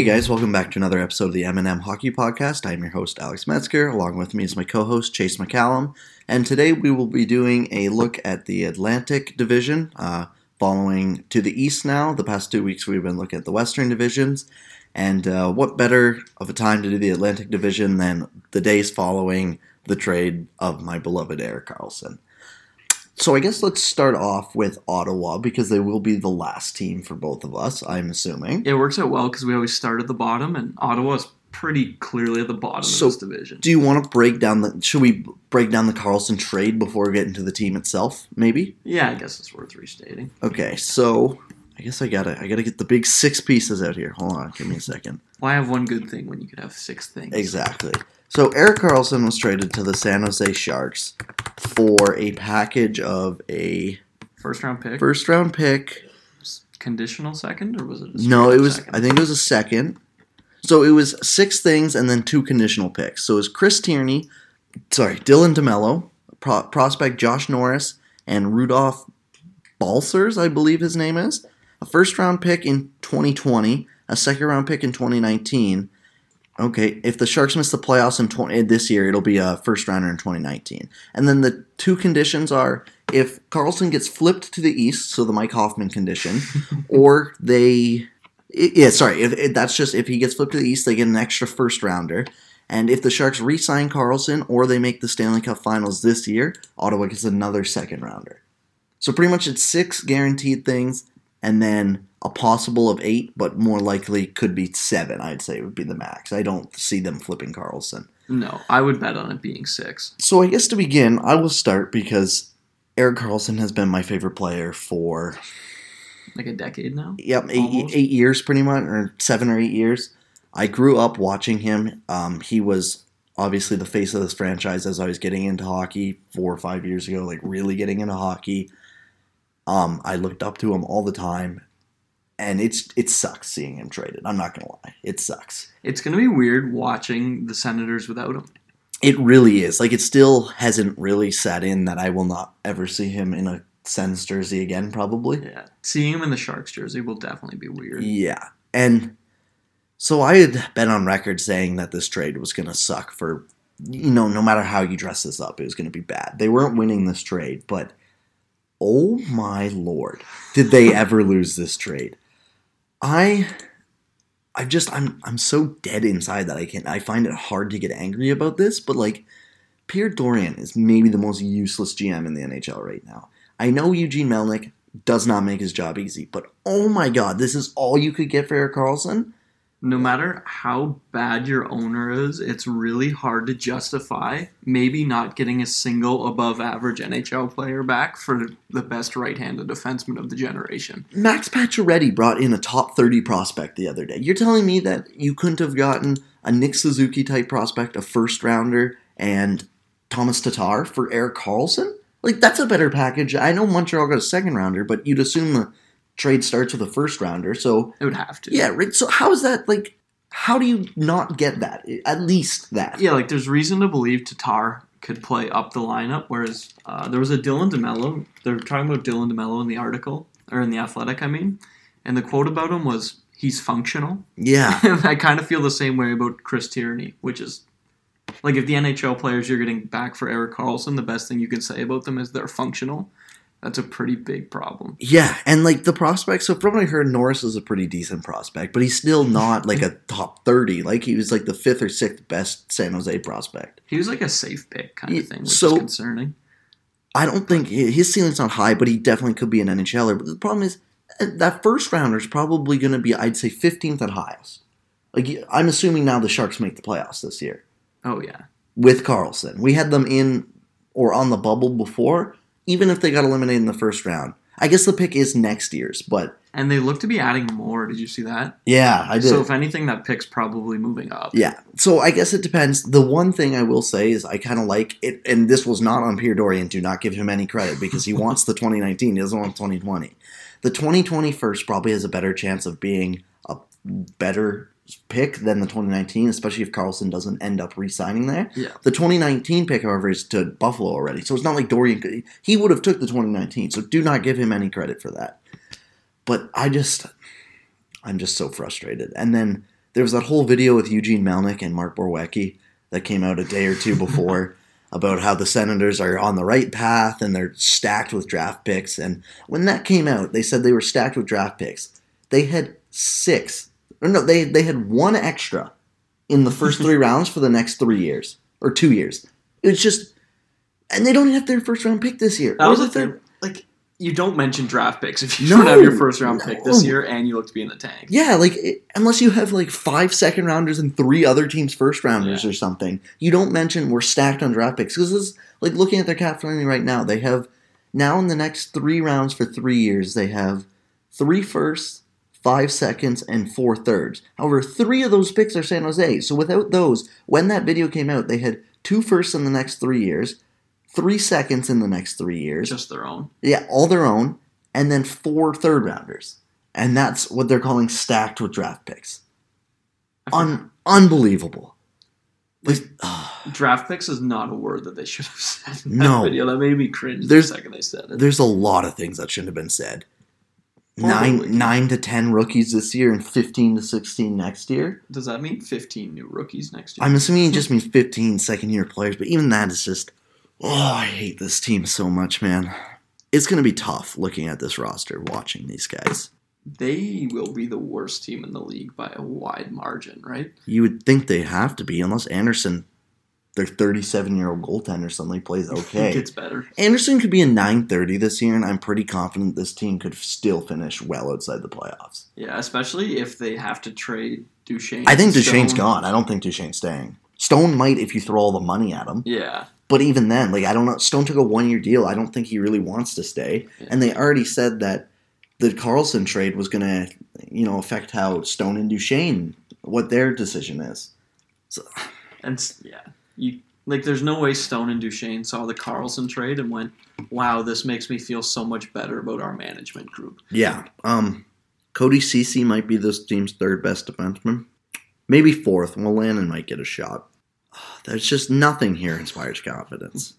Hey guys, welcome back to another episode of the M&M Hockey Podcast. I'm your host Alex Metzger. Along with me is my co-host Chase McCallum, and today we will be doing a look at the Atlantic Division. Uh, following to the East now, the past two weeks we've been looking at the Western divisions, and uh, what better of a time to do the Atlantic Division than the days following the trade of my beloved Erik Karlsson. So I guess let's start off with Ottawa because they will be the last team for both of us, I'm assuming. It works out well because we always start at the bottom, and Ottawa is pretty clearly at the bottom So- of this division. Do you want to break down the? Should we break down the Karlsson trade before we get into the team itself? Maybe. Yeah, I guess it's worth restating. Okay, so I guess I gotta I gotta get the big six pieces out here. Hold on, give me a second. Why have one good thing when you could have six things? Exactly. So Erik Karlsson was traded to the San Jose Sharks for a package of a First round pick, first round pick. conditional second, or was it? A No, it was. second? I think it was a second. So it was six things and then two conditional picks. So it was Chris Tierney, sorry, Dylan DeMello, pro- prospect Josh Norris, and Rudolph Balcers, I believe his name is. A first round pick in 2020, a second round pick in 2019. Okay, if the Sharks miss the playoffs in 20, eh, this year, it'll be a first rounder in 2019. And then the two conditions are if Karlsson gets flipped to the East, so the Mike Hoffman condition, or they yeah, sorry. If, if that's just if he gets flipped to the East, they get an extra first rounder. And if the Sharks re-sign Karlsson or they make the Stanley Cup Finals this year, Ottawa gets another second rounder. So pretty much it's six guaranteed things, and then a possible of eight, but more likely could be seven. I'd say would be the max. I don't see them flipping Karlsson. No, I would bet on it being six. So I guess to begin, I will start because Erik Karlsson has been my favorite player for Like a decade now. Yep, eight, eight years pretty much, or seven or eight years. I grew up watching him. Um, he was obviously the face of this franchise as I was getting into hockey four or five years ago, like really getting into hockey. Um, I looked up to him all the time, and it's it sucks seeing him traded. I'm not gonna lie, it sucks. It's gonna be weird watching the Senators without him. It really is. Like it still hasn't really set in that I will not ever see him in a Sens jersey again, probably. Yeah, seeing him in the Sharks jersey will definitely be weird. Yeah. And so I had been on record saying that this trade was going to suck for, you know, no matter how you dress this up, it was going to be bad. They weren't winning this trade, but oh my lord, did they ever lose this trade? I. I just I'm I'm so dead inside that I can't I find it hard to get angry about this, but like Pierre Dorion is maybe the most useless GM in the NHL right now. I know Eugene Melnyk does not make his job easy, but oh my god, this is all you could get for Erik Karlsson? No matter how bad your owner is, it's really hard to justify maybe not getting a single above average NHL player back for the best right handed defenseman of the generation. Max Pacioretty brought in a top 30 prospect the other day. You're telling me that you couldn't have gotten a Nick Suzuki type prospect, a first rounder, and Thomas Tatar for Erik Karlsson? Like, that's a better package. I know Montreal got a second rounder, but you'd assume the trade starts with a first rounder. So, It would have to. yeah, right. So, how is that, like, how do you not get that? At least that. Yeah, like there's reason to believe Tatar could play up the lineup, whereas uh, there was a Dylan DeMello. They're talking about Dylan DeMello in the article, or in the Athletic, I mean. And the quote about him was, he's functional. Yeah. I kind of feel the same way about Chris Tierney, which is like if the NHL players you're getting back for Erik Karlsson, the best thing you can say about them is they're functional. That's a pretty big problem. Yeah, and like the prospect. So from what I heard, Norris is a pretty decent prospect, but he's still not like a top thirty. Like he was like the fifth or sixth best San Jose prospect. He was like a safe pick kind of thing, which so- is concerning. I don't think his ceiling's not high, but he definitely could be an NHLer. But the problem is uh, that first rounder is probably going to be, I'd say, fifteenth at highest. Like I'm assuming now the Sharks make the playoffs this year Oh yeah. with Karlsson. We had them in or on the bubble before, even if they got eliminated in the first round. I guess the pick is next year's, but And they look to be adding more. Did you see that? yeah, I did. So if anything, that pick's probably moving up. Yeah. So I guess it depends. The one thing I will say is I kind of like it, and this was not on Pierre Dorion. Do not give him any credit because he wants the 2019. He doesn't want 2020. The 2020 first probably has a better chance of being a better pick than the 2019, especially if Karlsson doesn't end up re-signing there. Yeah. The 2019 pick, however, is to Buffalo already, so it's not like Dorion. could- He would have took the 2019, so do not give him any credit for that. But I just, I'm just so frustrated. And then there was that whole video with Eugene Melnyk and Mark Borowiecki that came out a day or two before about how the Senators are on the right path and they're stacked with draft picks. And when that came out, they said they were stacked with draft picks. They had six, or no, they they had one extra in the first three rounds for the next three years or two years. It's just, and they don't even have their first round pick this year. That was the third-. Like you don't mention draft picks if you No, don't have your first round pick this year and you look to be in the tank. Yeah, like it, unless you have like five second rounders and three other teams' first rounders Yeah. or something, you don't mention we're stacked on draft picks because this like looking at their cap friendly right now. They have now in the next three rounds for three years they have three firsts, five seconds, and four thirds. However, three of those picks are San Jose. So without those, when that video came out, they had two firsts in the next three years, three seconds in the next three years, Just their own. yeah, all their own, and then four third rounders. And that's what they're calling stacked with draft picks. Un- unbelievable. Like, draft picks is not a word that they should have said in that No. video. That made me cringe There's- the second they said it. there's a lot of things that shouldn't have been said. Nine, nine to ten rookies this year, and fifteen to sixteen next year. Does that mean 15 new rookies next year? I'm assuming it just means 15 second year players, but even that is just. Oh, I hate this team so much, man. It's going to be tough looking at this roster, watching these guys. they will be the worst team in the league by a wide margin, right? You would think they have to be, unless Anderson, their 37 year old goaltender, suddenly plays It okay. gets better. Anderson could be a 930 this year, and I'm pretty confident this team could still finish well outside the playoffs. Yeah, especially if they have to trade Duchene. I think Duchene's Stone. gone. I don't think Duchene's staying. Stone might if you throw all the money at him. Yeah, But even then, like I don't know, Stone took a one year deal. I don't think he really wants to stay. Yeah. And they already said that the Karlsson trade was going to, you know, affect how Stone and Duchene what their decision is. So. and yeah, you like. There's no way Stone and Duchene saw the Karlsson trade and went, "Wow, this makes me feel so much better about our management group." Yeah. Um, Cody Cece might be this team's third best defenseman. Maybe fourth. Wolanin might get a shot. There's just nothing here inspires confidence.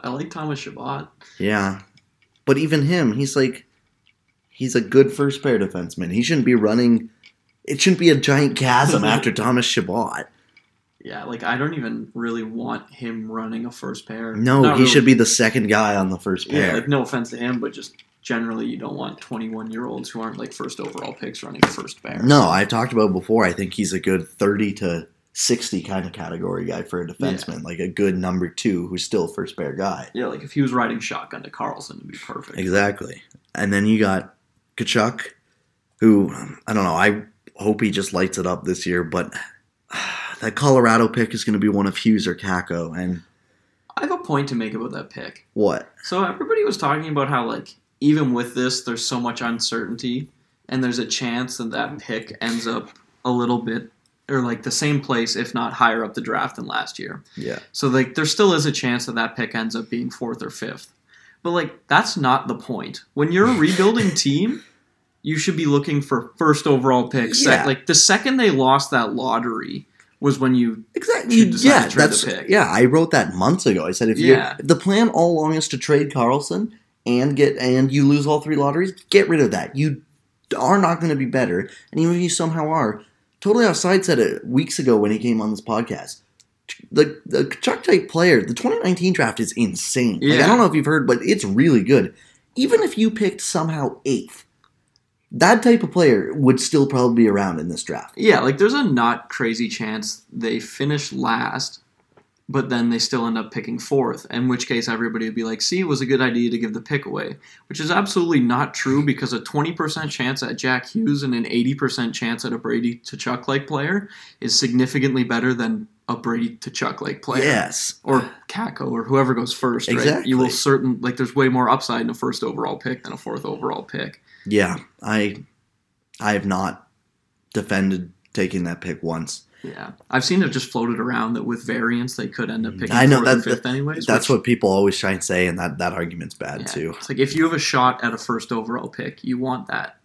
I like Thomas Chabot. Yeah. But even him, he's like, he's a good first pair defenseman. He shouldn't be running. It shouldn't be a giant chasm after Thomas Chabot. Yeah, like I don't even really want him running a first pair. No, Not he really. should be the second guy on the first Yeah, pair. like no offense to him, but just generally you don't want 21 year olds who aren't like first overall picks running a first pair. No, I've talked about before. I think he's a good 30 to 60 kind of category guy for a defenseman, like a good number two who's still a first pair guy. Yeah, like if he was riding shotgun to Karlsson, it'd be perfect. Exactly. And then you got Tkachuk, who, um, I don't know, I hope he just lights it up this year, but that Colorado pick is going to be one of Hughes or Kakko. And I have a point to make about that pick. what? So everybody was talking about how like even with this, there's so much uncertainty, and there's a chance that that pick ends up a little bit or like the same place, if not higher up the draft than last year. Yeah. So like there still is a chance that that pick ends up being fourth or fifth. But like that's not the point. When you're a rebuilding team, you should be looking for first overall pick. Sec- Yeah. like the second they lost that lottery was when you Exactly. yeah, to trade the that's pick. yeah. I wrote that months ago. I said if Yeah. you the plan all along is to trade Karlsson and get and you lose all three lotteries, get rid of that. You are not going to be better, and even if you somehow are, totally outside said it weeks ago when he came on this podcast. The the Chuck type player, the 2019 draft is insane. Like, I don't know if you've heard, but it's really good. Even if you picked somehow eighth, that type of player would still probably be around in this draft. Yeah, like there's a not crazy chance they finish last, but then they still end up picking fourth, in which case everybody would be like, see, it was a good idea to give the pick away. Which is absolutely not true because a 20% chance at Jack Hughes and an 80% chance at a Brady Tkachuk like player is significantly better than a Brady Tkachuk like player. Yes, Or Kakko or whoever goes first, right? Exactly. You will certain like there's way more upside in a first overall pick than a fourth overall pick. Yeah, I I have not defended taking that pick once. Yeah, I've seen it just floated around that with variance they could end up picking I know, that- fifth anyways. That's which- what people always try and say, and that, that argument's bad yeah, too. It's like if you have a shot at a first overall pick, you want that.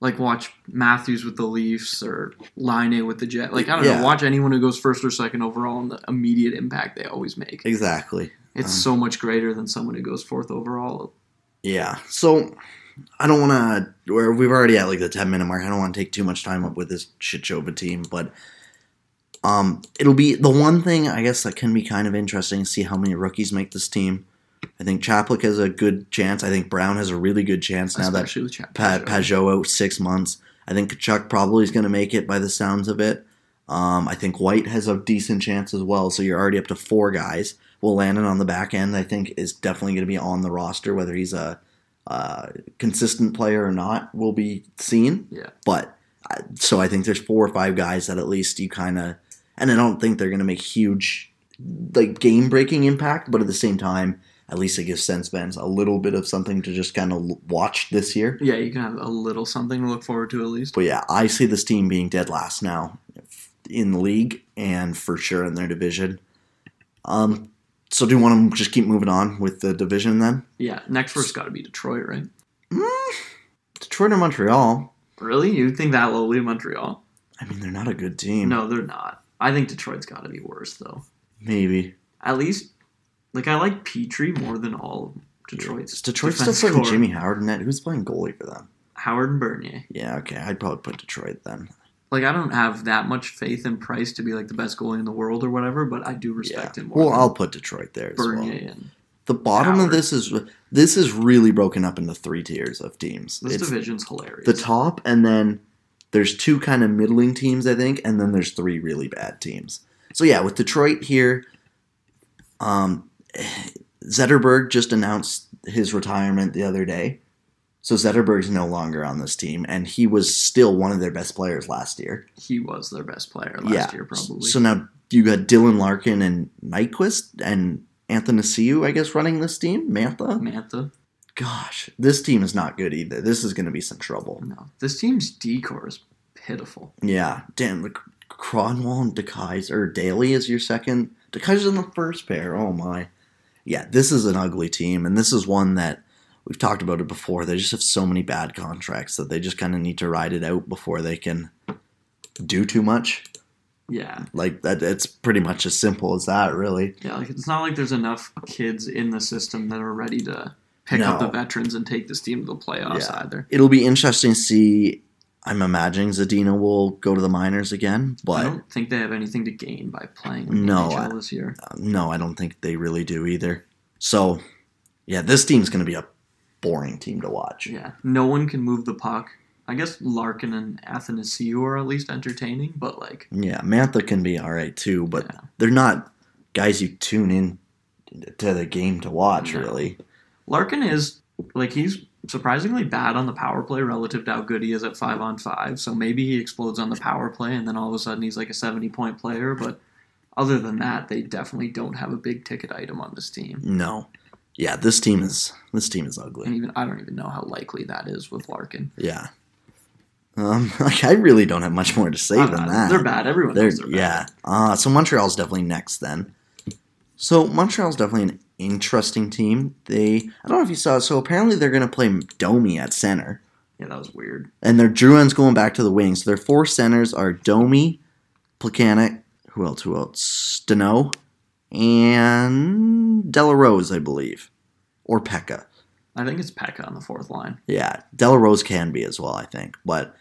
Like watch Matthews with the Leafs or Laine with the Jet. Like I don't Yeah. know, watch anyone who goes first or second overall and the immediate impact they always make. Exactly. It's Um, so much greater than someone who goes fourth overall. Yeah. So I don't want to. We've already at like the ten minute mark. I don't want to take too much time up with this shit show of a team, but um, it'll be the one thing I guess that can be kind of interesting to see how many rookies make this team. I think Chlapik has a good chance. I think Brown has a really good chance now that Especially with Chad Pat Pageau out six months. I think Tkachuk probably is going to make it by the sounds of it. Um, I think White has a decent chance as well. So you're already up to four guys. Wolanin on the back end, I think, is definitely going to be on the roster. Whether he's a, uh consistent player or not will be seen. Yeah. But so I think there's four or five guys that at least you kind of, and I don't think they're going to make huge, like game breaking impact. But at the same time, at least it gives Sens fans a little bit of something to just kind of watch this year. Yeah, you can have a little something to look forward to at least. But yeah, I see this team being dead last now in the league and for sure in their division. Um, so do you want to just keep moving on with the division then? Yeah, next verse got to be Detroit, right? Mm, Detroit or Montreal? Really? You think that lowly Montreal? I mean, they're not a good team. No, they're not. I think Detroit's got to be worse though. Maybe. At least, like I like Petry more than all of Detroit's. Is Detroit still playing. Jimmy Howard in that? Who's playing goalie for them? Howard and Bernier. Yeah, okay. I'd probably put Detroit then. Like I don't have that much faith in Price to be like the best goalie in the world or whatever, but I do respect yeah. him more. Well, I'll put Detroit there as Bernier well. The bottom of this is this is really broken up into three tiers of teams. this It's division's hilarious. the top, and then there's two kind of middling teams, I think, and then there's three really bad teams. So yeah, with Detroit here, um, Zetterberg just announced his retirement the other day. So Zetterberg's no longer on this team, and he was still one of their best players last year. he was their best player last yeah. year, probably. So now you got Dylan Larkin and Nyquist and Athanasiou, I guess, running this team. Mantha. Mantha. Gosh, this team is not good either. This is going to be some trouble. No, this team's decor is pitiful. Yeah, damn, like Kronwall and DeKeyser or Daly is your second. DeKeyser's in the first pair. Oh my. Yeah, this is an ugly team, and this is one that we've talked about it before. They just have so many bad contracts that they just kind of need to ride it out before they can do too much. Yeah, Like that, it's pretty much as simple as that, really. yeah. Like it's not like there's enough kids in the system that are ready to pick up the veterans and take this team to the playoffs Yeah. either. It'll be interesting to see. I'm imagining Zadina will go to the minors again, but I don't think they have anything to gain by playing in No, the I- NHL this year. no, I don't think they really do either. So, yeah, this team's going to be a boring team to watch. Yeah, no one can move the puck. I guess Larkin and Athanasiou are at least entertaining, but like, Yeah, Mantha can be all right too, but Yeah. they're not guys you tune in to the game to watch, No. really. Larkin is like he's surprisingly bad on the power play relative to how good he is at five on five. So maybe he explodes on the power play, and then all of a sudden he's like a seventy point player. But other than that, they definitely don't have a big ticket item on this team. No. Yeah, this team is this team is ugly. And even I don't even know how likely that is with Larkin. Yeah. Um, like I really don't have much more to say than know. that. They're bad. Everyone They're, knows they're bad. yeah. Uh, so Montreal's definitely next then. So Montreal's definitely an interesting team. They I don't know if you saw it. So apparently they're going to play Domi at center, Yeah, that was weird. and their Drouin's going back to the wings. So their four centers are Domi, Plekanec, who else? Who else? Steno, and de la Rose, I believe, or Peca. I think it's Peca on the fourth line. Yeah, de la Rose can be as well, I think. But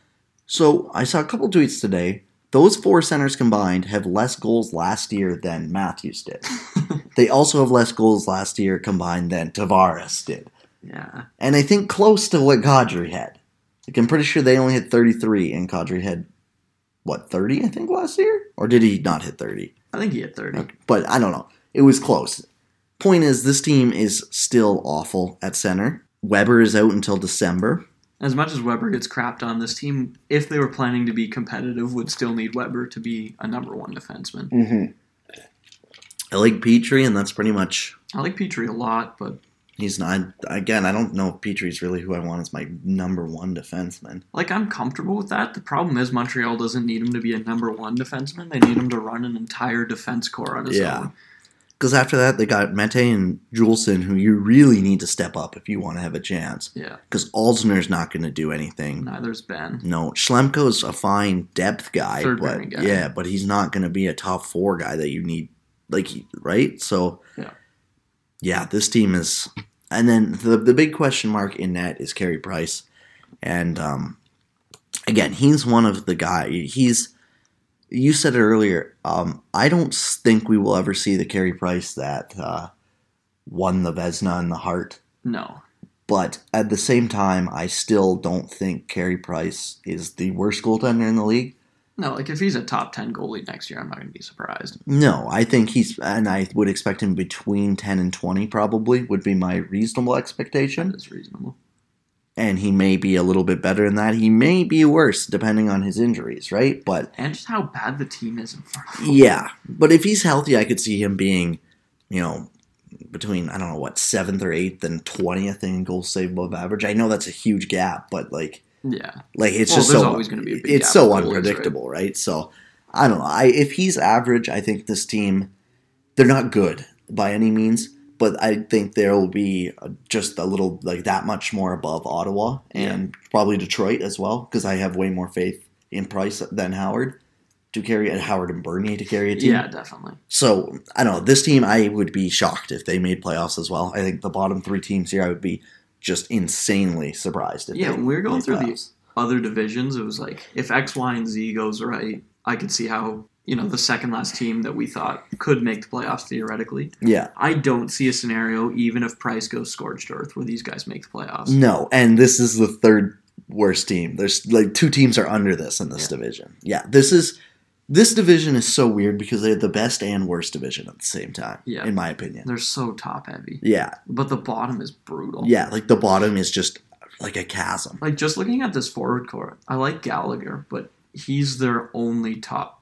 so I saw a couple tweets today. Those four centers combined have less goals last year than Matthews did. they also have less goals last year combined than Tavares did. Yeah, And I think close to what Kadri had. Like I'm pretty sure they only had 33 and Kadri had what 30 I think last year or did he not hit 30? I think he had thirty. But I don't know. It was close. Point is this team is still awful at center. Weber is out until December. As much as Weber gets crapped on, this team, if they were planning to be competitive, would still need Weber to be a number one defenseman. Mm-hmm. I like Petry, and that's pretty much. I like Petry a lot, but He's not. Again, I don't know if Petry's really who I want as my number one defenseman. like I'm comfortable with that. The problem is Montreal doesn't need him to be a number one defenseman. They need him to run an entire defense core on his Yeah. own. Because after that, they got Mete and Juulsen, who you really need to step up if you want to have a chance. Yeah. Because Alzner's not going to do anything. Neither's Benn. No, Schlemko's a fine depth guy, Third but guy. yeah, but he's not going to be a top four guy that you need, like right. So Yeah. yeah, this team is and then the the big question mark in net is Carey Price, and um, again, he's one of the guy. He's you said it earlier. Um, I don't think we will ever see the Carey Price that uh, won the Vezina and the Hart. No. But at the same time, I still don't think Carey Price is the worst goaltender in the league. No, like if he's a top 10 goalie next year, I'm not going to be surprised. No, I think he's, and I would expect him between 10 and 20 probably, would be my reasonable expectation. That's reasonable. And he may be a little bit better than that. He may be worse depending on his injuries, right? But And just how bad the team is in front of him. yeah, but if he's healthy, I could see him being, you know, between, I don't know, what, seventh or eighth and 20th in goal save above average. I know that's a huge gap, but like, Yeah. Like it's Well, just so always gonna be a big it's so goalies, right? unpredictable, right? So I don't know. I if he's average, I think this team they're not good by any means, but I think there will be just a little like that much more above Ottawa and probably Detroit as well because I have way more faith in Price than Howard to carry and Howard and Bernier to carry a team. Yeah, definitely. So I don't know. This team, I would be shocked if they made playoffs as well. I think the bottom three teams here, I would be just insanely surprised if Yeah, they when we were going through the other divisions, it was like if X, Y, and Z goes right, I could see how, you know, the second last team that we thought could make the playoffs theoretically. Yeah, I don't see a scenario, even if Price goes scorched earth, where these guys make the playoffs. no, and this is the third worst team. There's like two teams are under this in this Yeah. division. Yeah, this is this division is so weird because they're the best and worst division at the same time. Yeah. in my opinion. They're so top heavy. Yeah, But the bottom is brutal. yeah, like the bottom is just like a chasm. Like just looking at this forward core, I like Gallagher, but he's their only top.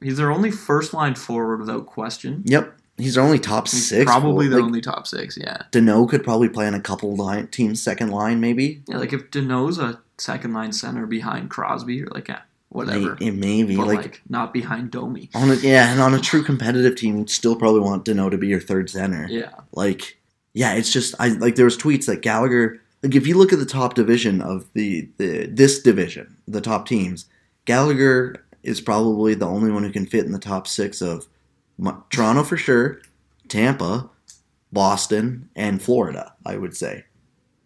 He's their only first line forward without question. Yep, he's their only top He's six. probably their like, only top six. Yeah, Danault could probably play on a couple line teams second line maybe. yeah. Like if Danault's a second line center behind Crosby, you're like, yeah, whatever. It may- maybe but like, like, not behind Domi. on a, yeah, and on a true competitive team, you'd still probably want Danault to be your third center. Yeah, Like, yeah, it's just I like there was tweets that Gallagher. Like, if you look at the top division of the, the this division, the top teams, Gallagher is probably the only one who can fit in the top six of Toronto for sure, Tampa, Boston, and Florida. I would say.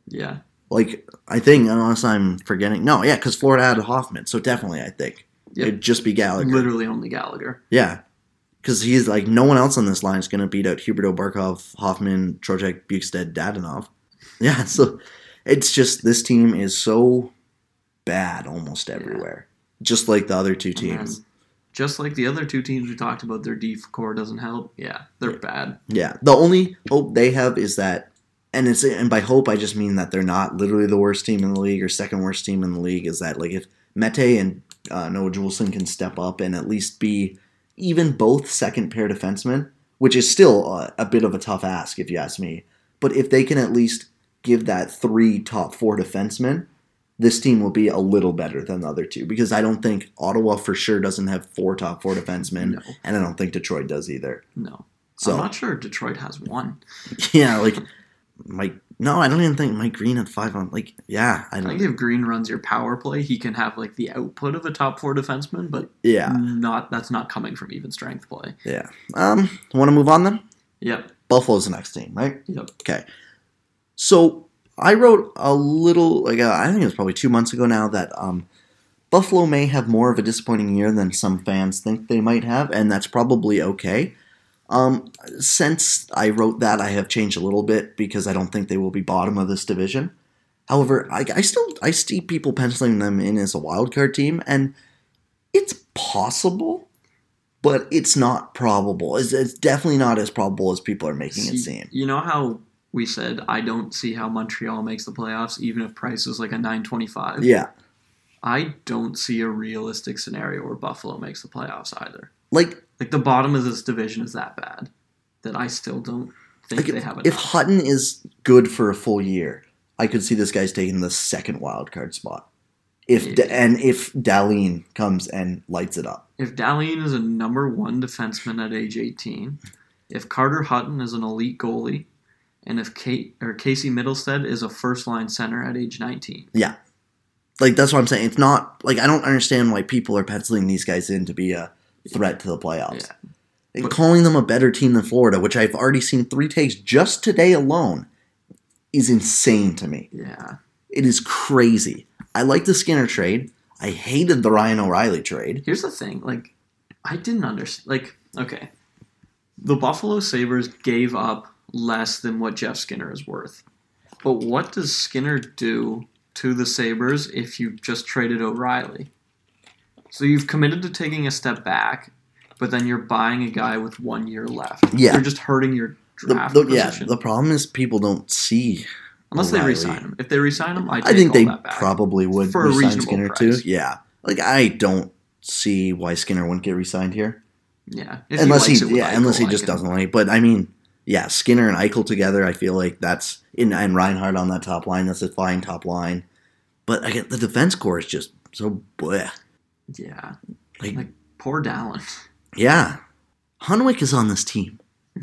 yeah. Like, I think unless I'm forgetting, no, yeah, because Florida had Hoffman, so definitely I think Yep. it'd just be Gallagher. Literally only Gallagher. Yeah. Because he's like, no one else on this line is going to beat out Huberdeau Barkov, Hoffman, Trocheck, Bjugstad, Dadonov. Yeah, so it's just this team is so bad almost everywhere. Just like the other two then, teams. just like the other two teams we talked about, their D core doesn't help. Yeah, they're bad. Yeah. The only hope they have is that, and it's and by hope I just mean that they're not literally the worst team in the league or second worst team in the league. Is that like if Mete and uh, Noah Juulsen can step up and at least be even both second pair defensemen, which is still a, a bit of a tough ask if you ask me. But if they can at least give that three top four defensemen, this team will be a little better than the other two because I don't think Ottawa for sure doesn't have four top four defensemen, No, and I don't think Detroit does either. no. So I'm not sure Detroit has one. yeah, like Mike. No, I don't even think Mike Green had five on. Like, yeah, I I think don't. if Green runs your power play, he can have like the output of a top four defenseman, but Yeah, not that's not coming from even strength play. yeah. Um, want to move on then? Yep. Buffalo's the next team, right? Yep. Okay. So I wrote a little, like uh, I think it was probably two months ago now, that um, Buffalo may have more of a disappointing year than some fans think they might have, and that's probably okay. Um, since I wrote that, I have changed a little bit because I don't think they will be bottom of this division. However, I, I still I see people penciling them in as a wild card team, and it's possible, but it's not probable. It's, it's definitely not as probable as people are making it seem. You know how we said I don't see how Montreal makes the playoffs, even if Price is like a nine twenty five. Yeah, I don't see a realistic scenario where Buffalo makes the playoffs either. like Like the bottom of this division is that bad that I still don't think Like, they have it. if. Hutton is good for a full year, I could see this guy's taking the second wild card spot. If Maybe. and if Dahlin comes and lights it up, If Dahlin is a number one defenseman at age 18, if Carter Hutton is an elite goalie, and if Kate or Casey Mittelstadt is a first line center at age 19, Yeah. like that's what I'm saying. It's not like I don't understand why people are penciling these guys in to be a threat to the playoffs. Yeah. And But- calling them a better team than Florida, which I've already seen three takes just today alone. is insane to me. Yeah. It is crazy. I like the Skinner trade. I hated the Ryan O'Reilly trade. Here's the thing, like I didn't understand. Like, okay, the Buffalo Sabres gave up less than what Jeff Skinner is worth, but what does Skinner do to the Sabres if you just traded O'Reilly? So you've committed to taking a step back, but then you're buying a guy with one year left. Yeah. you're just hurting your The, draft the- yeah, position. the problem is people don't see. Unless they resign him. If they resign him, I, I think they probably would For a resign reasonable Skinner price. too. Yeah, like I don't see why Skinner wouldn't get resigned here yeah, if unless he, with yeah unless he just doesn't like. But I mean, yeah, Skinner and Eichel together. I feel like that's in and Reinhart on that top line. That's a fine top line. But again, the defense core is just so bleh. Yeah, Like, Like- poor Dahlin. yeah, Hunwick is on this team.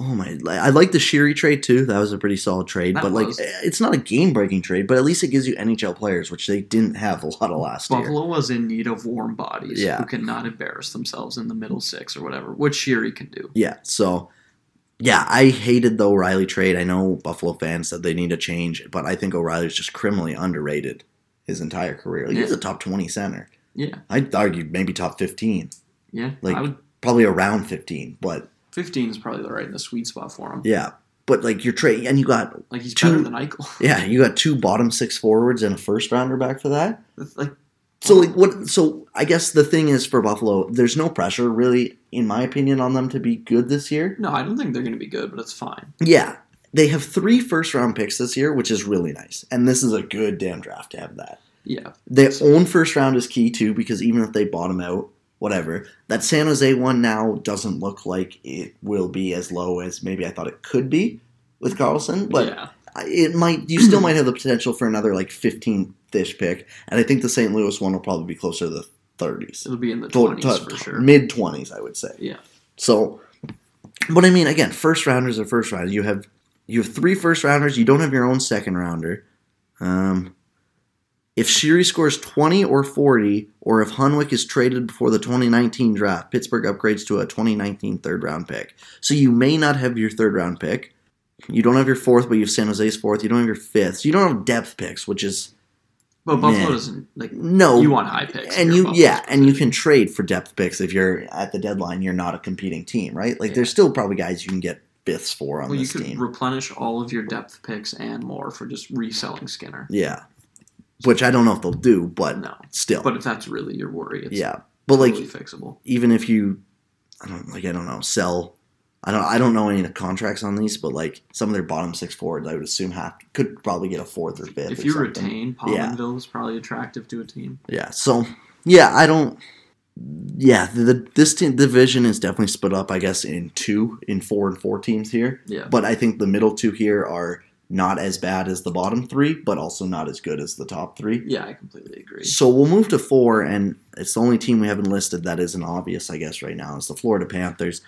Oh my! I like the Sheary trade too. That was a pretty solid trade, That but like, eh, it's not a game-breaking trade. But at least it gives you NHL players, which they didn't have a lot of last year. Buffalo was in need of warm bodies Yeah. who cannot embarrass themselves in the middle six or whatever, which Sheary can do. Yeah, so yeah, I hated the O'Reilly trade. I know Buffalo fans said they need a change, but I think O'Reilly's just criminally underrated his entire career. Like, He's a top twenty center. Yeah, I'd argue maybe top fifteen, yeah. Like- I would, probably around fifteen. But 15 is probably the right in the sweet spot for him. yeah, but like your trade, and you got Like he's Two- better than Eichel. yeah, you got two bottom six forwards and a first rounder back for that. Like So like what? So I guess the thing is for Buffalo, there's no pressure really, in my opinion, on them to be good this year. no, I don't think they're going to be good, but it's fine. Yeah, they have three first round picks this year, which is really nice, and this is a good damn draft to have that. Yeah, Their own first round is key too, because even if they bought bottom out, whatever, that San Jose one now doesn't look like it will be as low as maybe I thought it could be with Karlsson, but yeah, it might. You still might have the potential for another like 15th ish pick, and I think the St. Louis one will probably be closer to the 30s, it'll be in the 20s for sure. mid 20s, I would say. Yeah, So, but I mean, again, first rounders are first rounders. You have you have three first rounders. You don't have your own second rounder. Um, if Sheary scores twenty or forty, or if Hunwick is traded before the 2019 draft, Pittsburgh upgrades to a 2019 third round pick. So you may not have your third round pick. You don't have your fourth, but you have San Jose's fourth. You don't have your fifth. So you don't have depth picks, which is but Buffalo doesn't like. no. You want high picks, and you your yeah, Buffalo's and you can trade for depth picks if you're at the deadline. You're not a competing team, right? Like Yeah. there's still probably guys you can get fifths for on Well, you this could team. replenish all of your depth picks and more for just reselling Skinner. yeah, which I don't know if they'll do, but No, still, but if that's really your worry, it's yeah. But like totally fixable. even if you, I don't like I don't know sell. I don't. I don't know any of the contracts on these, but like some of their bottom six forwards, I would assume have could probably get a fourth or fifth. If or you something. retain Yeah. Pominville, is probably attractive to a team. Yeah. So yeah, I don't. Yeah, the, this team, division is definitely split up. I guess in two, in four and four teams here. Yeah, But I think the middle two here are not as bad as the bottom three, but also not as good as the top three. yeah, I completely agree. So we'll move to four, and it's the only team we haven't listed that isn't obvious, I guess, right now is the Florida Panthers.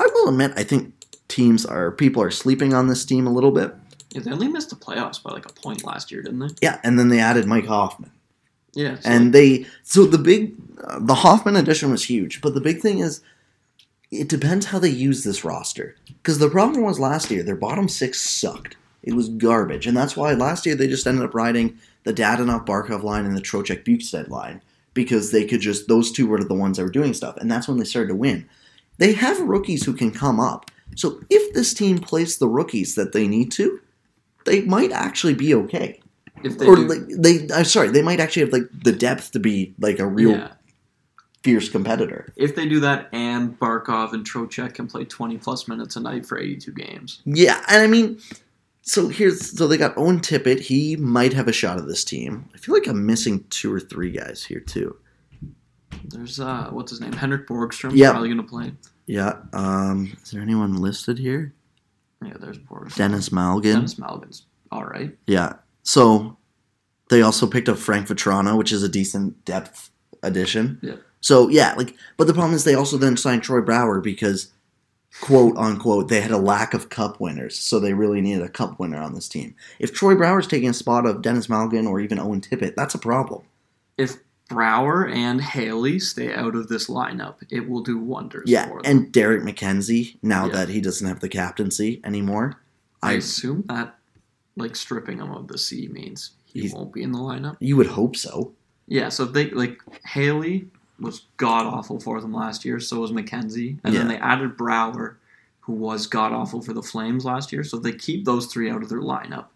I will admit, I think teams are people are sleeping on this team a little bit. Yeah, they only missed the playoffs by like a point last year, didn't they? Yeah, and then they added Mike Hoffman. Yeah, and they so the big uh, the Hoffman addition was huge, but the big thing is it depends how they use this roster. Because the problem was last year their bottom six sucked. It was garbage, and that's why last year they just ended up riding the Dadonov Barkov line and the Trocheck Bjugstad line because they could just those two were the ones that were doing stuff, and that's when they started to win. They have rookies who can come up. So if this team plays the rookies that they need to, they might actually be okay if they or do, like they I'm sorry, they might actually have like the depth to be like a real yeah, fierce competitor. if they do that, and Barkov and Trocheck can play twenty plus minutes a night for eighty-two games. Yeah, and I mean so here's so they got Owen Tippett, he might have a shot at this team. I feel like I'm missing two or three guys here too. There's uh, what's his name, Henrik Borgstrom. Yeah. probably gonna play. Yeah, um is there anyone listed here? Yeah, there's Borgstrom. Denis Malgin. Denis Malgin's all right. Yeah. So they also picked up Frank Vatrano, which is a decent depth addition. Yeah. So yeah, like but the problem is they also then signed Troy Brouwer because quote unquote they had a lack of cup winners, so they really needed a cup winner on this team. If Troy Brouwer's taking a spot of Denis Malgin or even Owen Tippett, that's a problem. If Brouwer and Haley stay out of this lineup, it will do wonders Yeah, for them. and Derek MacKenzie, now Yeah. that he doesn't have the captaincy anymore. I I assume that like stripping him of the C means he He's- won't be in the lineup. you would hope so. Yeah, so if they like Haley was god awful for them last year, so was MacKenzie. And then they added Brouwer, who was god awful for the Flames last year. So if they keep those three out of their lineup,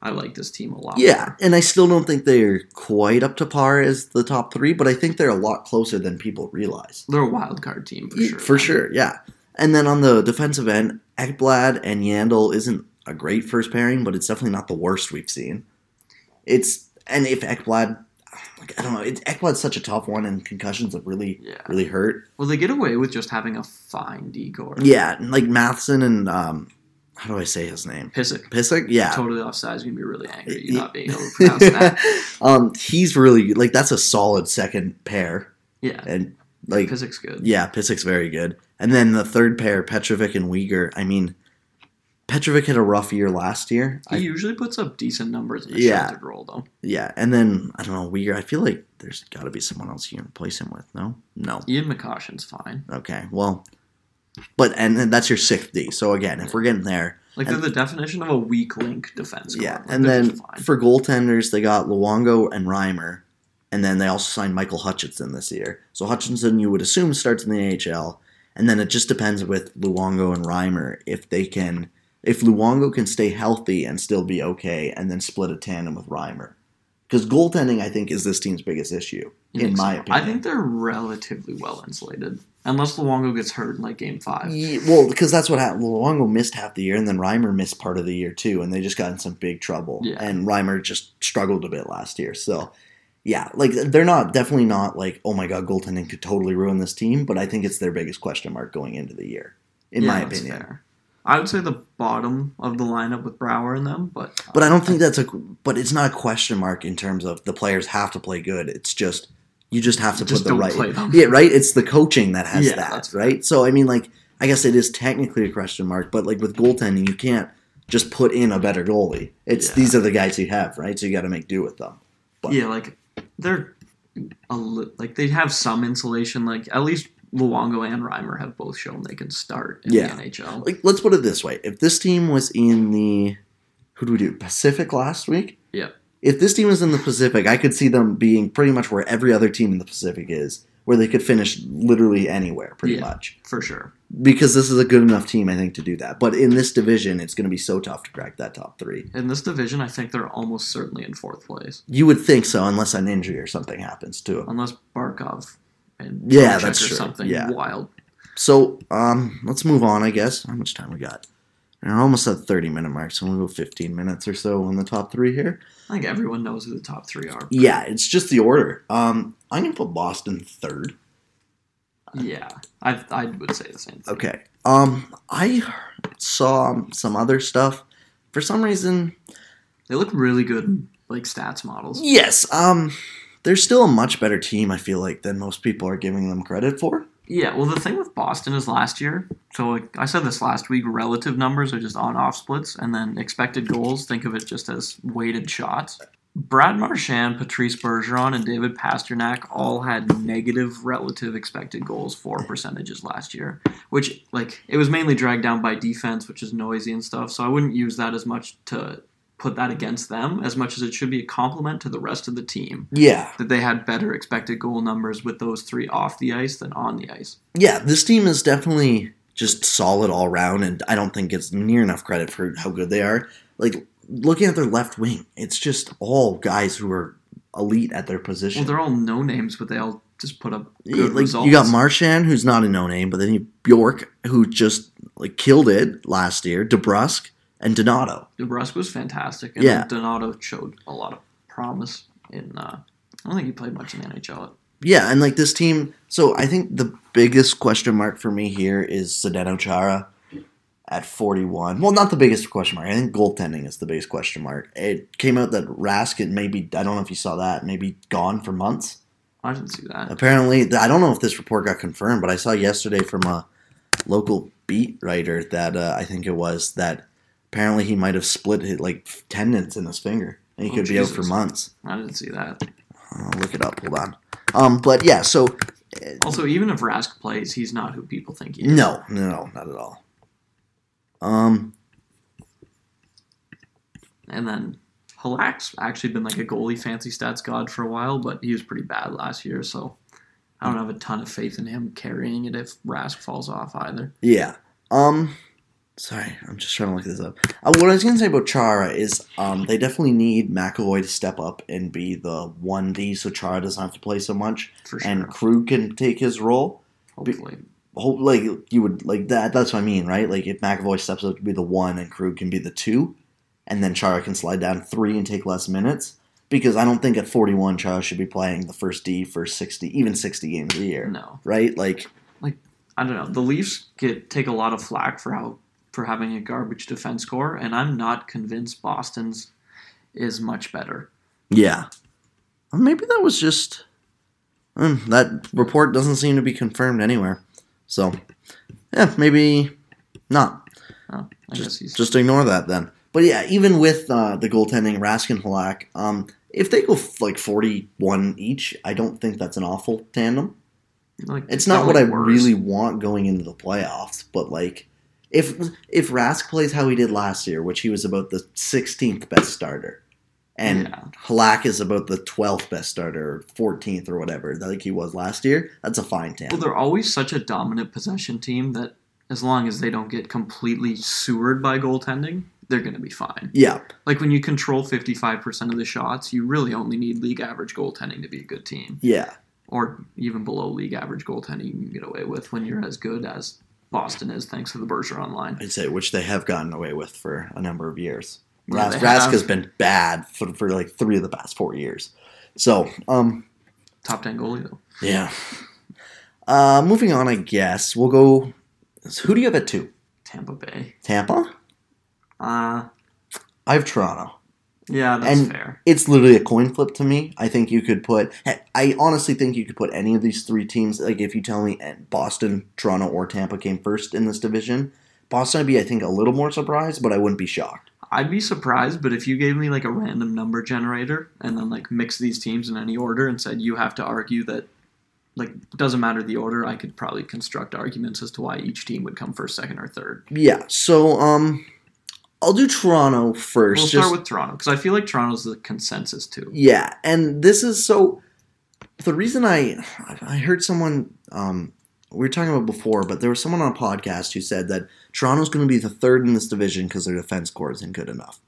I like this team a lot. Yeah, more. and I still don't think they're quite up to par as the top three, but I think they're a lot closer than people realize. They're a wild card team for Yeah, sure. For sure, yeah. And then on the defensive end, Ekblad and Yandle isn't a great first pairing, but it's definitely not the worst we've seen. It's and if Ekblad, like, I don't know, it, Ekblad's such a tough one, and concussions have really, Yeah. really hurt. Well, they get away with just having a fine decor. Yeah, like Matheson and um, how do I say his name? Pysyk. Pysyk. Yeah. Totally offsides. Gonna be really angry. You not being able to pronounce that. um, he's really like that's a solid second pair, Yeah. and like Pysyk's good. Yeah, Pysyk's very good. And then the third pair, Petrovic and Weegar. I mean, Petrovic had a rough year last year. He I, usually puts up decent numbers in a Yeah. role, though. yeah, and then I don't know We I feel like there's got to be someone else you can replace him with. No, no. Ian McCoshen's fine. Okay, well, but and then that's your sixth D. So again, if we're getting there, Like they're the definition of a weak link defense. yeah. Like, And then for goaltenders, they got Luongo and Reimer, and then they also signed Michael Hutchinson this year. So Hutchinson, you would assume, starts in the AHL, and then it just depends with Luongo and Reimer if they can, if Luongo can stay healthy and still be okay, and then split a tandem with Reimer. Because goaltending, I think, is this team's biggest issue, You in my so? opinion. I think they're relatively well insulated, unless Luongo gets hurt in like Game Five. Ye- well, because that's what happened. Luongo missed half the year, and then Reimer missed part of the year too, and they just got in some big trouble. Yeah. And Reimer just struggled a bit last year. So, yeah, like they're not definitely not like oh my god, goaltending could totally ruin this team, but I think it's their biggest question mark going into the year, in Yeah, my that's opinion. fair. I would say the bottom of the lineup with Brouwer in them, but But I don't uh, think that's a. But it's not a question mark in terms of the players have to play good. It's just you just have to Just put the right. Yeah, right. It's the coaching that has Yeah, that, right? So I mean, like, I guess it is technically a question mark, but like with goaltending, you can't just put in a better goalie. It's Yeah. these are the guys you have, right? So you got to make do with them. But- yeah, like they're a li- like they have some insulation. Like at least Luongo and Reimer have both shown they can start in Yeah. the NHL. Like, let's put it this way: if this team was in the who do we do Pacific last week? Yeah. If this team was in the Pacific, I could see them being pretty much where every other team in the Pacific is, where they could finish literally anywhere, pretty Yeah. much. for sure. Because this is a good enough team, I think, to do that. But in this division, it's going to be so tough to crack that top three. In this division, I think they're almost certainly in fourth place, You would think so, unless an injury or something happens to them. unless Barkov and Yeah, that's true. something Yeah. wild. So, um, let's move on, I guess. How much time we got? We're almost at the 30 minute mark, so we'll go 15 minutes or so on the top three here. I think everyone knows who the top three are. Yeah, it's just the order. Um, I'm going to put Boston third. Yeah, I I would say the same thing. Okay. Um, I saw some other stuff. For some reason, They look really good, like stats models. yes, um, they're still a much better team, I feel like, than most people are giving them credit for. Yeah, well, the thing with Boston is last year. So like I said this last week, relative numbers are just on-off splits, and then expected goals. Think of it just as weighted shots. Brad Marchand, Patrice Bergeron, and David Pastrnak all had negative relative expected goals for percentages last year, which like it was mainly dragged down by defense, which is noisy and stuff. So I wouldn't use that as much to put that against them as much as it should be a compliment to the rest of the team Yeah. that they had better expected goal numbers with those three off the ice than on the ice. Yeah, this team is definitely just solid all around, and I don't think it's near enough credit for how good they are. Like, looking at their left wing, it's just all guys who are elite at their position. Well, they're all no names, but they all just put up Yeah, good like results. you got Marchand, who's not a no name, but then you Bjork, who just like killed it last year. DeBrusk and Donato. DeBrusk was fantastic, and Yeah. Donato showed a lot of promise. In uh, I don't think he played much in the NHL. Yeah, and like this team. So I think the biggest question mark for me here is Zdeno Chara at 41. Well, not the biggest question mark. I think goaltending is the biggest question mark. It came out that Rask, it maybe I don't know if you saw that, maybe gone for months. I didn't see that. Apparently, I don't know if this report got confirmed, but I saw yesterday from a local beat writer that uh, I think it was that apparently he might have split his, like tendons in his finger, and he Oh, could be out for months. I didn't see that. I'll look it up. Hold on. Um, but yeah, so uh, Also, even if Rask plays, he's not who people think he is. no, no, not at all. Um, And then Halak's actually been like a goalie fancy stats god for a while, but he was pretty bad last year, so I don't have a ton of faith in him carrying it if Rask falls off either. Yeah. Um. Sorry, I'm just trying to look this up. Uh, what I was gonna say about Chara is, um, they definitely need McAvoy to step up and be the one D, so Chara doesn't have to play so much, For sure. and Krug can take his role. hopefully. Hope like you would like that. That's what I mean, right? Like if McAvoy steps up to be the one and Krug can be the two, and then Chara can slide down three and take less minutes. Because I don't think at 41 Chara should be playing the first D for 60, even 60 games a year, No. right? Like I don't know. The Leafs get take a lot of flack for how for having a garbage defense corps, and I'm not convinced Boston's is much better. Yeah. Or maybe that was just. Mm, that report doesn't seem to be confirmed anywhere. So, yeah, maybe not. Oh, I guess Just, he's just ignore that then. But yeah, even with uh, the goaltending, Rask and Halak, um, if they go f- like 41 each, I don't think that's an awful tandem. like It's not what I worse. really want going into the playoffs, but like. If if Rask plays how he did last year, which he was about the 16th best starter, and Yeah. Halak is about the 12th best starter, or 14th or whatever, like he was last year. That's a fine team. Well, they're always such a dominant possession team that as long as they don't get completely sewered by goaltending, they're going to be fine. Yeah, Like when you control 55% of the shots, you really only need league average goaltending to be a good team. yeah, Or even below league average goaltending, you can get away with when you're as good as Boston is, thanks to the Bergeron line. I'd say which they have gotten away with for a number of years. Yeah, Rask, Rask has been bad for, for like three of the past four years. So, um, Top 10 goalie, though. yeah. Uh, moving on, I guess we'll go. Who do you have at two? Tampa Bay. Tampa. Uh, I have Toronto. Yeah, that's And- fair. It's literally a coin flip to me. I think you could put. I honestly think you could put any of these three teams. Like if you tell me eh, Boston, Toronto, or Tampa came first in this division, Boston would be, I think, a little more surprised, but I wouldn't be shocked. I'd be surprised, but if you gave me like a random number generator and then like mix these teams in any order and said you have to argue that like doesn't matter the order, I could probably construct arguments as to why each team would come first, second, or third. Yeah. So, um, I'll do Toronto first. We'll start just- with Toronto because I feel like Toronto's the consensus too. Yeah, and this is so. The reason I I heard someone um we were talking about before, but there was someone on a podcast who said that Toronto's going to be the third in this division because their defense corps isn't good enough.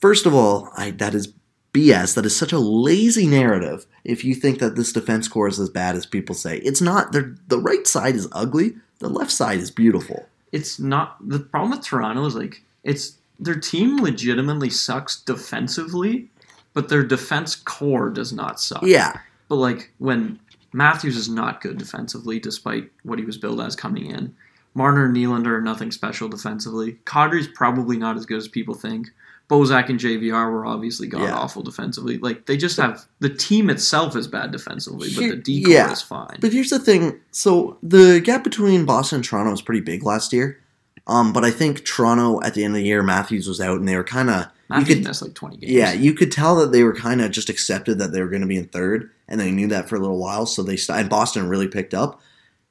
First of all, I that is BS. That is such a lazy narrative. If you think that this defense corps is as bad as people say, it's not. The right side is ugly. The left side is beautiful. It's not the problem with Toronto is like it's their team legitimately sucks defensively, but their defense corps does not suck. Yeah, But like when Matthews is not good defensively, despite what he was billed as coming in. Marner and Nylander are nothing special defensively. Kadri's probably not as good as people think. Bozak and JVR were obviously god Yeah. awful defensively. Like they just have the team itself is bad defensively, but the decor yeah. is fine. But here's the thing. So the gap between Boston and Toronto was pretty big last year. Um, but I think Toronto at the end of the year, Matthews was out, and they were kind of you Matthews could missed like twenty games. yeah, you could tell that they were kind of just accepted that they were going to be in third, and they knew that for a little while. So they st- and Boston really picked up.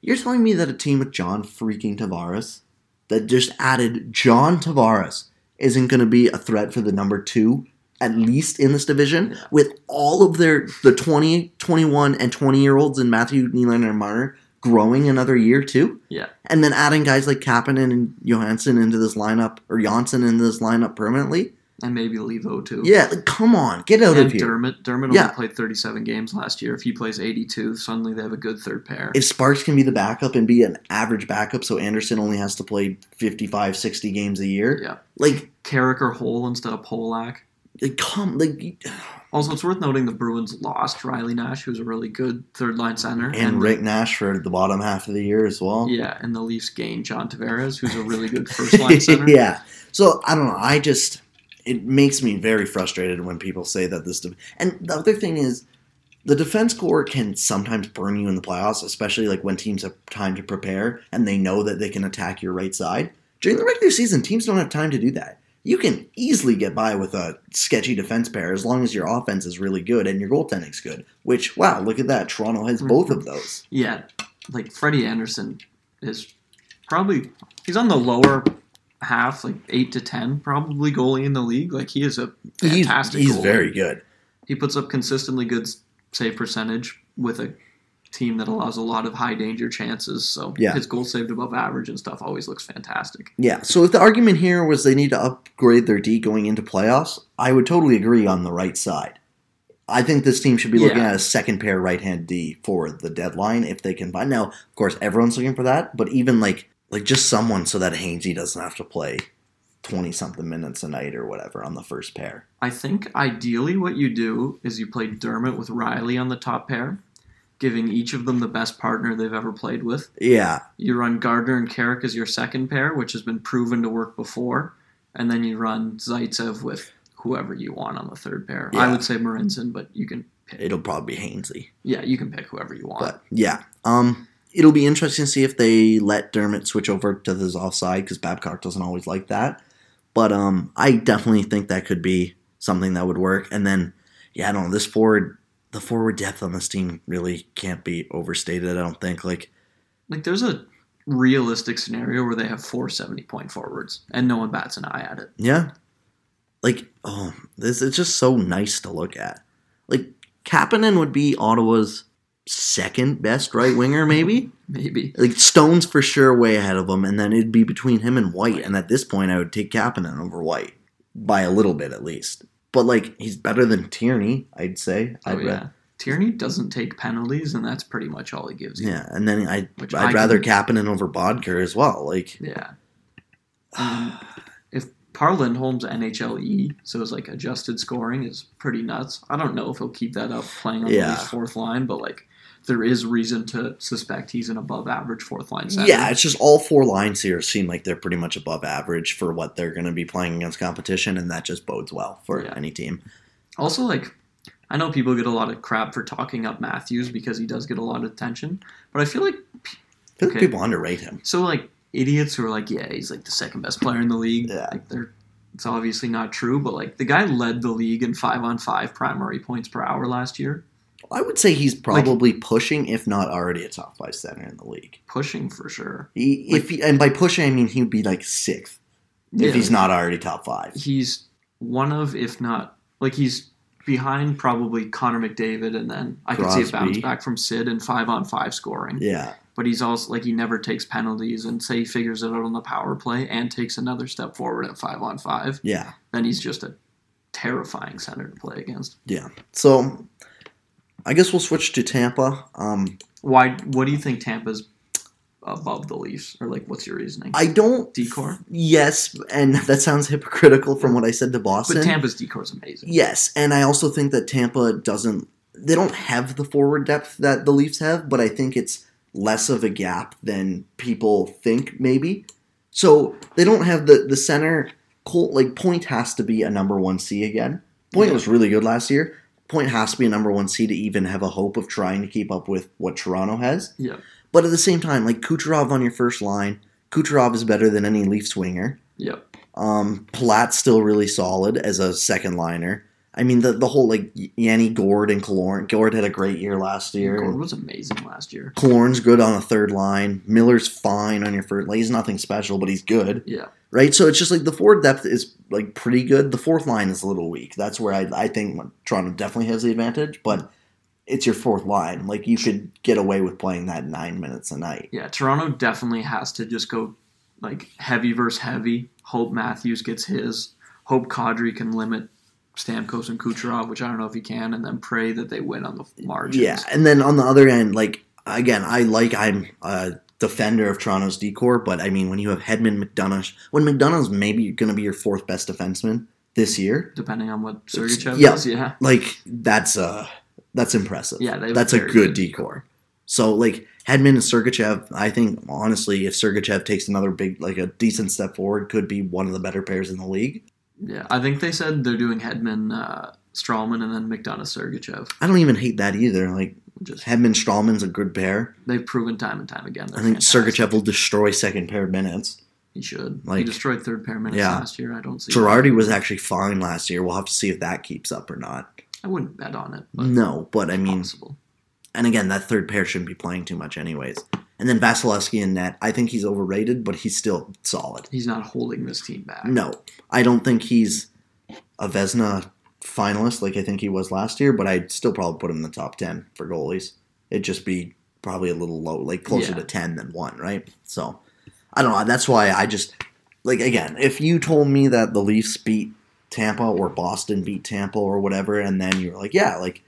You're telling me that a team with John freaking Tavares that just added John Tavares isn't going to be a threat for the number two at least in this division Yeah. with all of their the 20 21 and 20 year olds in matthew Nylander and marner growing another year too Yeah. and then adding guys like Kapanen and johansson into this lineup or Janssen into this lineup permanently and maybe Levo too. yeah like, come on get out and of here Dermot, Dermott Yeah. only played 37 games last year. If he plays 82, suddenly they have a good third pair. if sparks can be the backup and be an average backup so Andersen only has to play 55 60 games a year Yeah. like, Carrick or Holl instead of Polak. Like come like Also, it's worth noting the Bruins lost Riley Nash, who's a really good third line center, and rick nash for the bottom half of the year as well Yeah, and the Leafs gained John Tavares, who's a really good first line center. yeah. So I don't know. I just it makes me very frustrated when people say that this. De- and the other thing is, the defense corps can sometimes burn you in the playoffs, especially like when teams have time to prepare and they know that they can attack your right side. During the regular season, teams don't have time to do that. You can easily get by with a sketchy defense pair as long as your offense is really good and your goaltending's good. Which, wow, look at that. Toronto has mm-hmm. both of those. Yeah, like Freddie Andersen is probably he's on the lower half, like eight to ten, probably goalie in the league. Like he is a He's, fantastic. he's goalie. very good. He puts up consistently good save percentage with a team that allows a lot of high danger chances. So Yeah. his goal saved above average and stuff always looks fantastic. Yeah. So if the argument here was they need to upgrade their D going into playoffs, I would totally agree on the right side. I think this team should be looking Yeah. at a second pair right hand D for the deadline if they can find. Now, of course, everyone's looking for that, but even like like just someone so that Hainsey doesn't have to play twenty something minutes a night or whatever on the first pair. I think ideally what you do is you play Dermott with Rielly on the top pair, giving each of them the best partner they've ever played with. Yeah, You run Gardiner and Carrick as your second pair, which has been proven to work before, and then you run Zaitsev with whoever you want on the third pair. I would say Marincin, but you can pick. it'll probably be Hainsey. Yeah, you can pick whoever you want. But yeah, um, it'll be interesting to see if they let Dermott switch over to this offside because Babcock doesn't always like that. But um, I definitely think that could be something that would work. And then, yeah, I don't know. This forward, the forward depth on this team really can't be overstated. I don't think. Like, like there's a realistic scenario where they have four 70 point forwards and no one bats an eye at it. yeah, like oh, this it's just so nice to look at. Like Kapanen would be Ottawa's second best right winger, maybe. Maybe. Like Stone's for sure way ahead of him, and then it'd be between him and White. And at this point, I would take Kapanen over White by a little bit at least. But like he's better than Tierney, I'd say. Oh, I'd ra- yeah. Tierney doesn't take penalties, and that's pretty much all he gives you. yeah, and then I Which I'd I rather can- Kapanen over Boedker as well. Like Yeah. Um, if Par Lindholm's NHLE, E, so it's like adjusted scoring, is pretty nuts. I don't know if he'll keep that up playing on Yeah. the fourth line, but like there is reason to suspect he's an above average fourth line center. yeah, it's just all four lines here seem like they're pretty much above average for what they're going to be playing against competition, and that just bodes well for Yeah. any team. Also, like, I know people get a lot of crap for talking up Matthews because he does get a lot of attention, but I feel like I feel like people underrate him. so like idiots who are like, yeah, he's like the second best player in the league. Yeah. Like they're it's obviously not true, but like the guy led the league in five on five primary points per hour last year, I would say he's probably pushing, if not already, a top five center in the league. pushing for sure. He, if he, and by pushing, I mean he would be like sixth Yeah. if he's not already top five. He's one of, if not like he's behind probably Connor McDavid, and then I could see it bounce back from Sid and five on five scoring. Yeah, But he's also like he never takes penalties, and say he figures it out on the power play and takes another step forward at five on five, yeah, then he's just a terrifying center to play against. yeah. So I guess we'll switch to Tampa. Um, Why? What do you think Tampa's above the Leafs, or like what's your reasoning? I don't Decor? Yes, and that sounds hypocritical from what I said to Boston. but Tampa's decor is amazing. Yes, and I also think that Tampa doesn't. They don't have the forward depth that the Leafs have, but I think it's less of a gap than people think. Maybe. So they don't have the the center. Col- Like Point has to be a number one C again. Point Yeah. was really good last year. Point has to be a number one C to even have a hope of trying to keep up with what Toronto has. Yeah. But at the same time, like Kucherov on your first line, Kucherov is better than any Leafs winger. Yep. Um, Palat's still really solid as a second liner. I mean, the the whole like Yanni Gourde and Killorn. Gourde had a great year last year. Gordon was amazing last year. Killorn's good on a third line. Miller's fine on your first. Like, he's nothing special, but he's good, Yeah. Right? So it's just like the forward depth is like pretty good. The fourth line is a little weak. That's where I I think Toronto definitely has the advantage, but it's your fourth line. Like you could get away with playing that nine minutes a night. Yeah. Toronto definitely has to just go like heavy versus heavy. Hope Matthews gets his. Hope Kadri can limit Stamkos and Kucherov, which I don't know if he can, and then pray that they win on the margins. Yeah, and then on the other end, like again, I like I'm a defender of Toronto's decor, but I mean when you have Hedman, McDonagh, when McDonagh's maybe going to be your fourth best defenseman this year, Depending on what Sergachev yeah. does. Yeah. like that's uh that's impressive. Yeah. That's a very good decor. So like Hedman and Sergachev, I think honestly, if Sergachev takes another big like a decent step forward, could be one of the better pairs in the league. Yeah. I think they said they're doing Hedman, uh, Stralman, and then McDonagh Sergachev. I don't even hate that either. Like Just Hedman Stralman's a good pair. they've proven time and time again. I think. Sergachev will destroy second pair minutes. He should. Like, he destroyed third pair minutes Yeah. last year. I don't see. Girardi was actually fine last year. We'll have to see if that keeps up or not. I wouldn't bet on it. But No, but I mean, possible. and again, that third pair shouldn't be playing too much, anyways. And then Vasilevskiy in net. I think he's overrated, but he's still solid. He's not holding this team back. No, I don't think he's a Vezina finalist like I think he was last year, but I'd still probably put him in the top 10 for goalies. It'd just be probably a little low, like closer Yeah. to 10 than 1, right? So, I don't know. That's why I just, like, again, if you told me that the Leafs beat Tampa or Boston beat Tampa or whatever, and then you're like, yeah, like,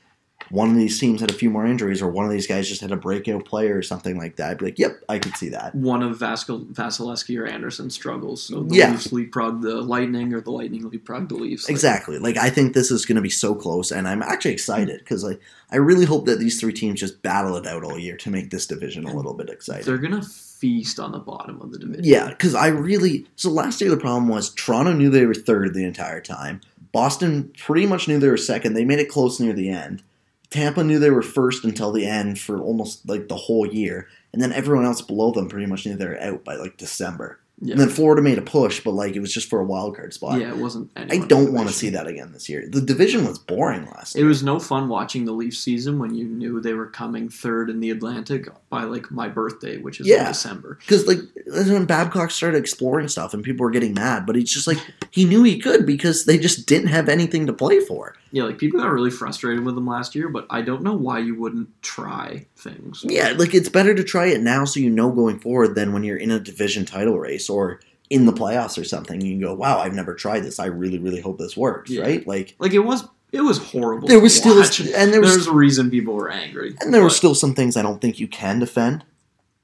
one of these teams had a few more injuries, or one of these guys just had a breakout player or something like that. I'd be like, yep, I could see that. One of Vasil- Vasilevskiy or Andersen struggles. So the Yeah. Leafs leapfrog the Lightning or the Lightning leapfrog the Leafs. Like, Exactly. Like I think this is going to be so close, and I'm actually excited because like I really hope that these three teams just battle it out all year to make this division a little bit exciting. They're going to feast on the bottom of the division. Yeah, because I really so last year the problem was Toronto knew they were third the entire time. Boston pretty much knew they were second. They made it close near the end. Tampa knew they were first until the end for almost like the whole year, and then everyone else below them pretty much knew they were out by like December. Yeah. And then Florida made a push, but like it was just for a wild card spot. Yeah, it wasn't. I don't want to see that again this year. The division was boring last It year. was no fun watching the Leafs season when you knew they were coming third in the Atlantic by like my birthday, which is in Yeah. December. Because like when Babcock started exploring stuff and people were getting mad, but he's just like he knew he could because they just didn't have anything to play for. Yeah, like people got really frustrated with them last year, but I don't know why you wouldn't try things. Yeah, like it's better to try it now so you know going forward than when you're in a division title race or in the playoffs or something. You can go, wow, I've never tried this. I really, really hope this works, Yeah. right? Like Like it was, it was horrible. there was still and there was There's a reason people were angry. and there were still some things I don't think you can defend.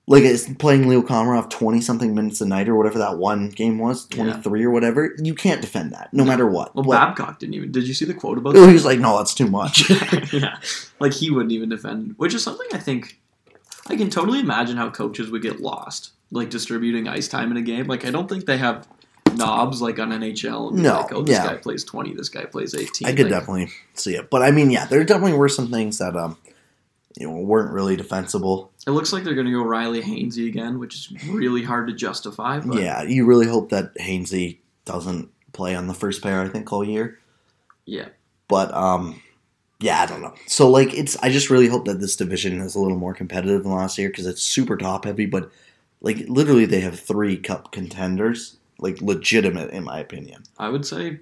Like it's playing Leo Komarov twenty something minutes a night or whatever that one game was, Yeah. twenty three or whatever. You can't defend that, no matter what. Well, What- Babcock didn't even. Did you see the quote about Oh, that? he was like, no, that's too much. yeah, like he wouldn't even defend, which is something I think I can totally imagine how coaches would get lost, like distributing ice time in a game. Like I don't think they have knobs like on NHL. No, like, oh, this yeah. guy plays twenty, this guy plays eighteen. I could Like, definitely see it, but I mean, yeah, there definitely were some things that um, you know, weren't really defensible. It looks like they're going to go Rielly Hainsey again, which is really hard to justify. But Yeah, you really hope that Hainsey doesn't play on the first pair. I think all year, yeah, but um, yeah, I don't know. So like, it's I just really hope that this division is a little more competitive than last year because it's super top heavy. But like, literally, they have three cup contenders, like legitimate in my opinion. I would say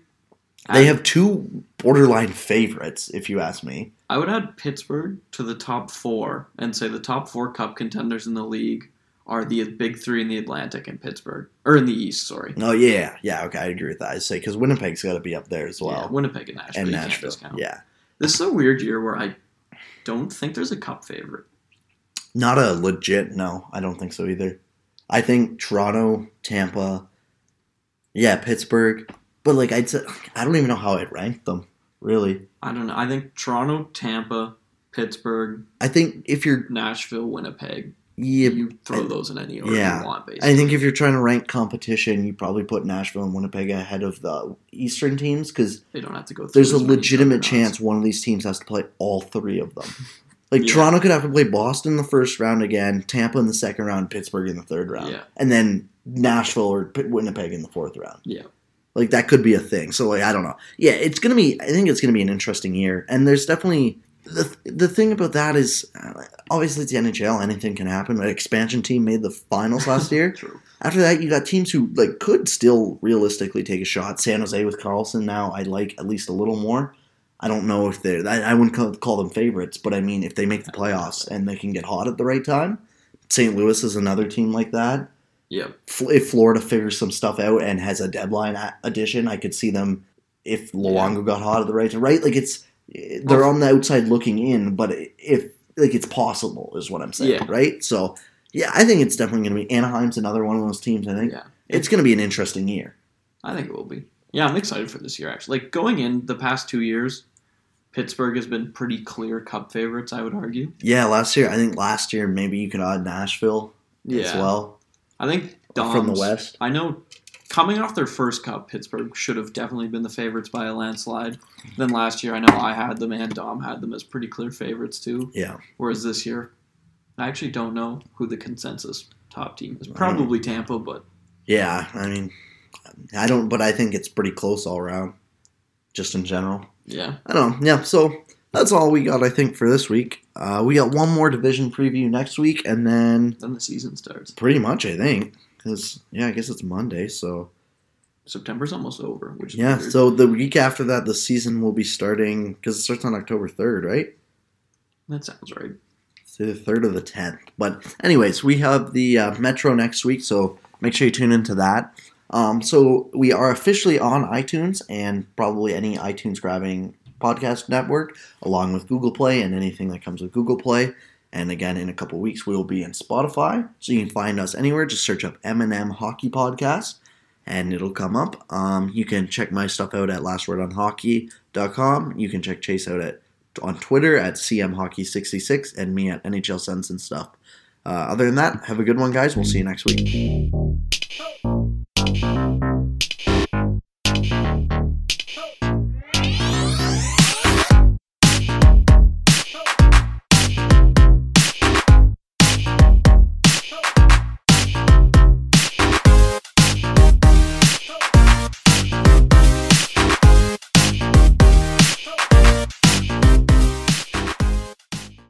They have two borderline favorites, if you ask me. I would add Pittsburgh to the top four and say the top four cup contenders in the league are the big three in the Atlantic and Pittsburgh, or in the East. Sorry, Oh yeah, yeah, okay, I agree with that. I say because Winnipeg's got to be up there as well. yeah, Winnipeg and Nashville. and Nashville. Yeah, This is a weird year where I don't think there's a cup favorite. not a legit. No, I don't think so either. I think Toronto, Tampa, yeah, Pittsburgh, but like I'd say, I don't even know how I'd rank them. Really, I don't know. I think Toronto, Tampa, Pittsburgh, I think if you're, Nashville, Winnipeg. yeah, you throw I- those in any order yeah. you want, basically. I think if you're trying to rank competition, you probably put Nashville and Winnipeg ahead of the Eastern teams because they don't have to go through. there's a legitimate chance one of these teams has to play all three of them. Like Yeah. Toronto could have to play Boston in the first round again, Tampa in the second round, Pittsburgh in the third round, Yeah. and then Nashville or Winnipeg in the fourth round. Yeah. Like that could be a thing. So like I don't know. Yeah, it's gonna be. I think it's gonna be an interesting year, and there's definitely the the thing about that is uh, obviously it's the NHL. Anything can happen. An expansion team made the finals last year. True. After that, you got teams who like could still realistically take a shot. San Jose with Karlsson now, I like at least a little more. I don't know if they're. I, I wouldn't call, call them favorites, but I mean, if they make the playoffs and they can get hot at the right time, St. Louis is another team like that. Yep. F- If Florida figures some stuff out and has a deadline addition, I could see them. If Luongo got hot at the right time, right? Like it's they're on the outside looking in, but if like it's possible, is what I'm saying, Yeah. right? So yeah, I think it's definitely going to be Anaheim's another one of those teams. I think Yeah. it's going to be an interesting year. I think it will be. Yeah, I'm excited for this year. Actually, like going in the past two years, Pittsburgh has been pretty clear Cup favorites. I would argue. Yeah, last year I think last year maybe you could add Nashville as well I think Dom. from the West. I know coming off their first cup, Pittsburgh should have definitely been the favorites by a landslide. Then last year, I know I had them and Dom had them as pretty clear favorites too. Yeah, Whereas this year, I actually don't know who the consensus top team is. Mm. Probably Tampa, but yeah. I mean, I don't, but I think it's pretty close all around, just in general. yeah, I don't know. Yeah, so that's all we got, I think, for this week. Uh, we got one more division preview next week, and then Then the season starts. pretty much, I think, because yeah, I guess it's Monday, so September's almost over, which yeah. weird. So the week after that, the season will be starting because it starts on October third, right? that sounds right. It's the third or the tenth. But anyways, we have the uh, Metro next week, so make sure you tune into that. Um, so we are officially on iTunes and probably any iTunes grabbing podcast network, along with Google Play and anything that comes with Google Play. And again, in a couple weeks, we will be in Spotify, so you can find us anywhere. Just search up M&M Hockey Podcast, and it'll come up. Um, you can check my stuff out at lastwordonhockey.com. You can check Chase out at on Twitter at cmhockey66 and me at NHL Sense and stuff. Uh, other than that, have a good one, guys. We'll see you next week.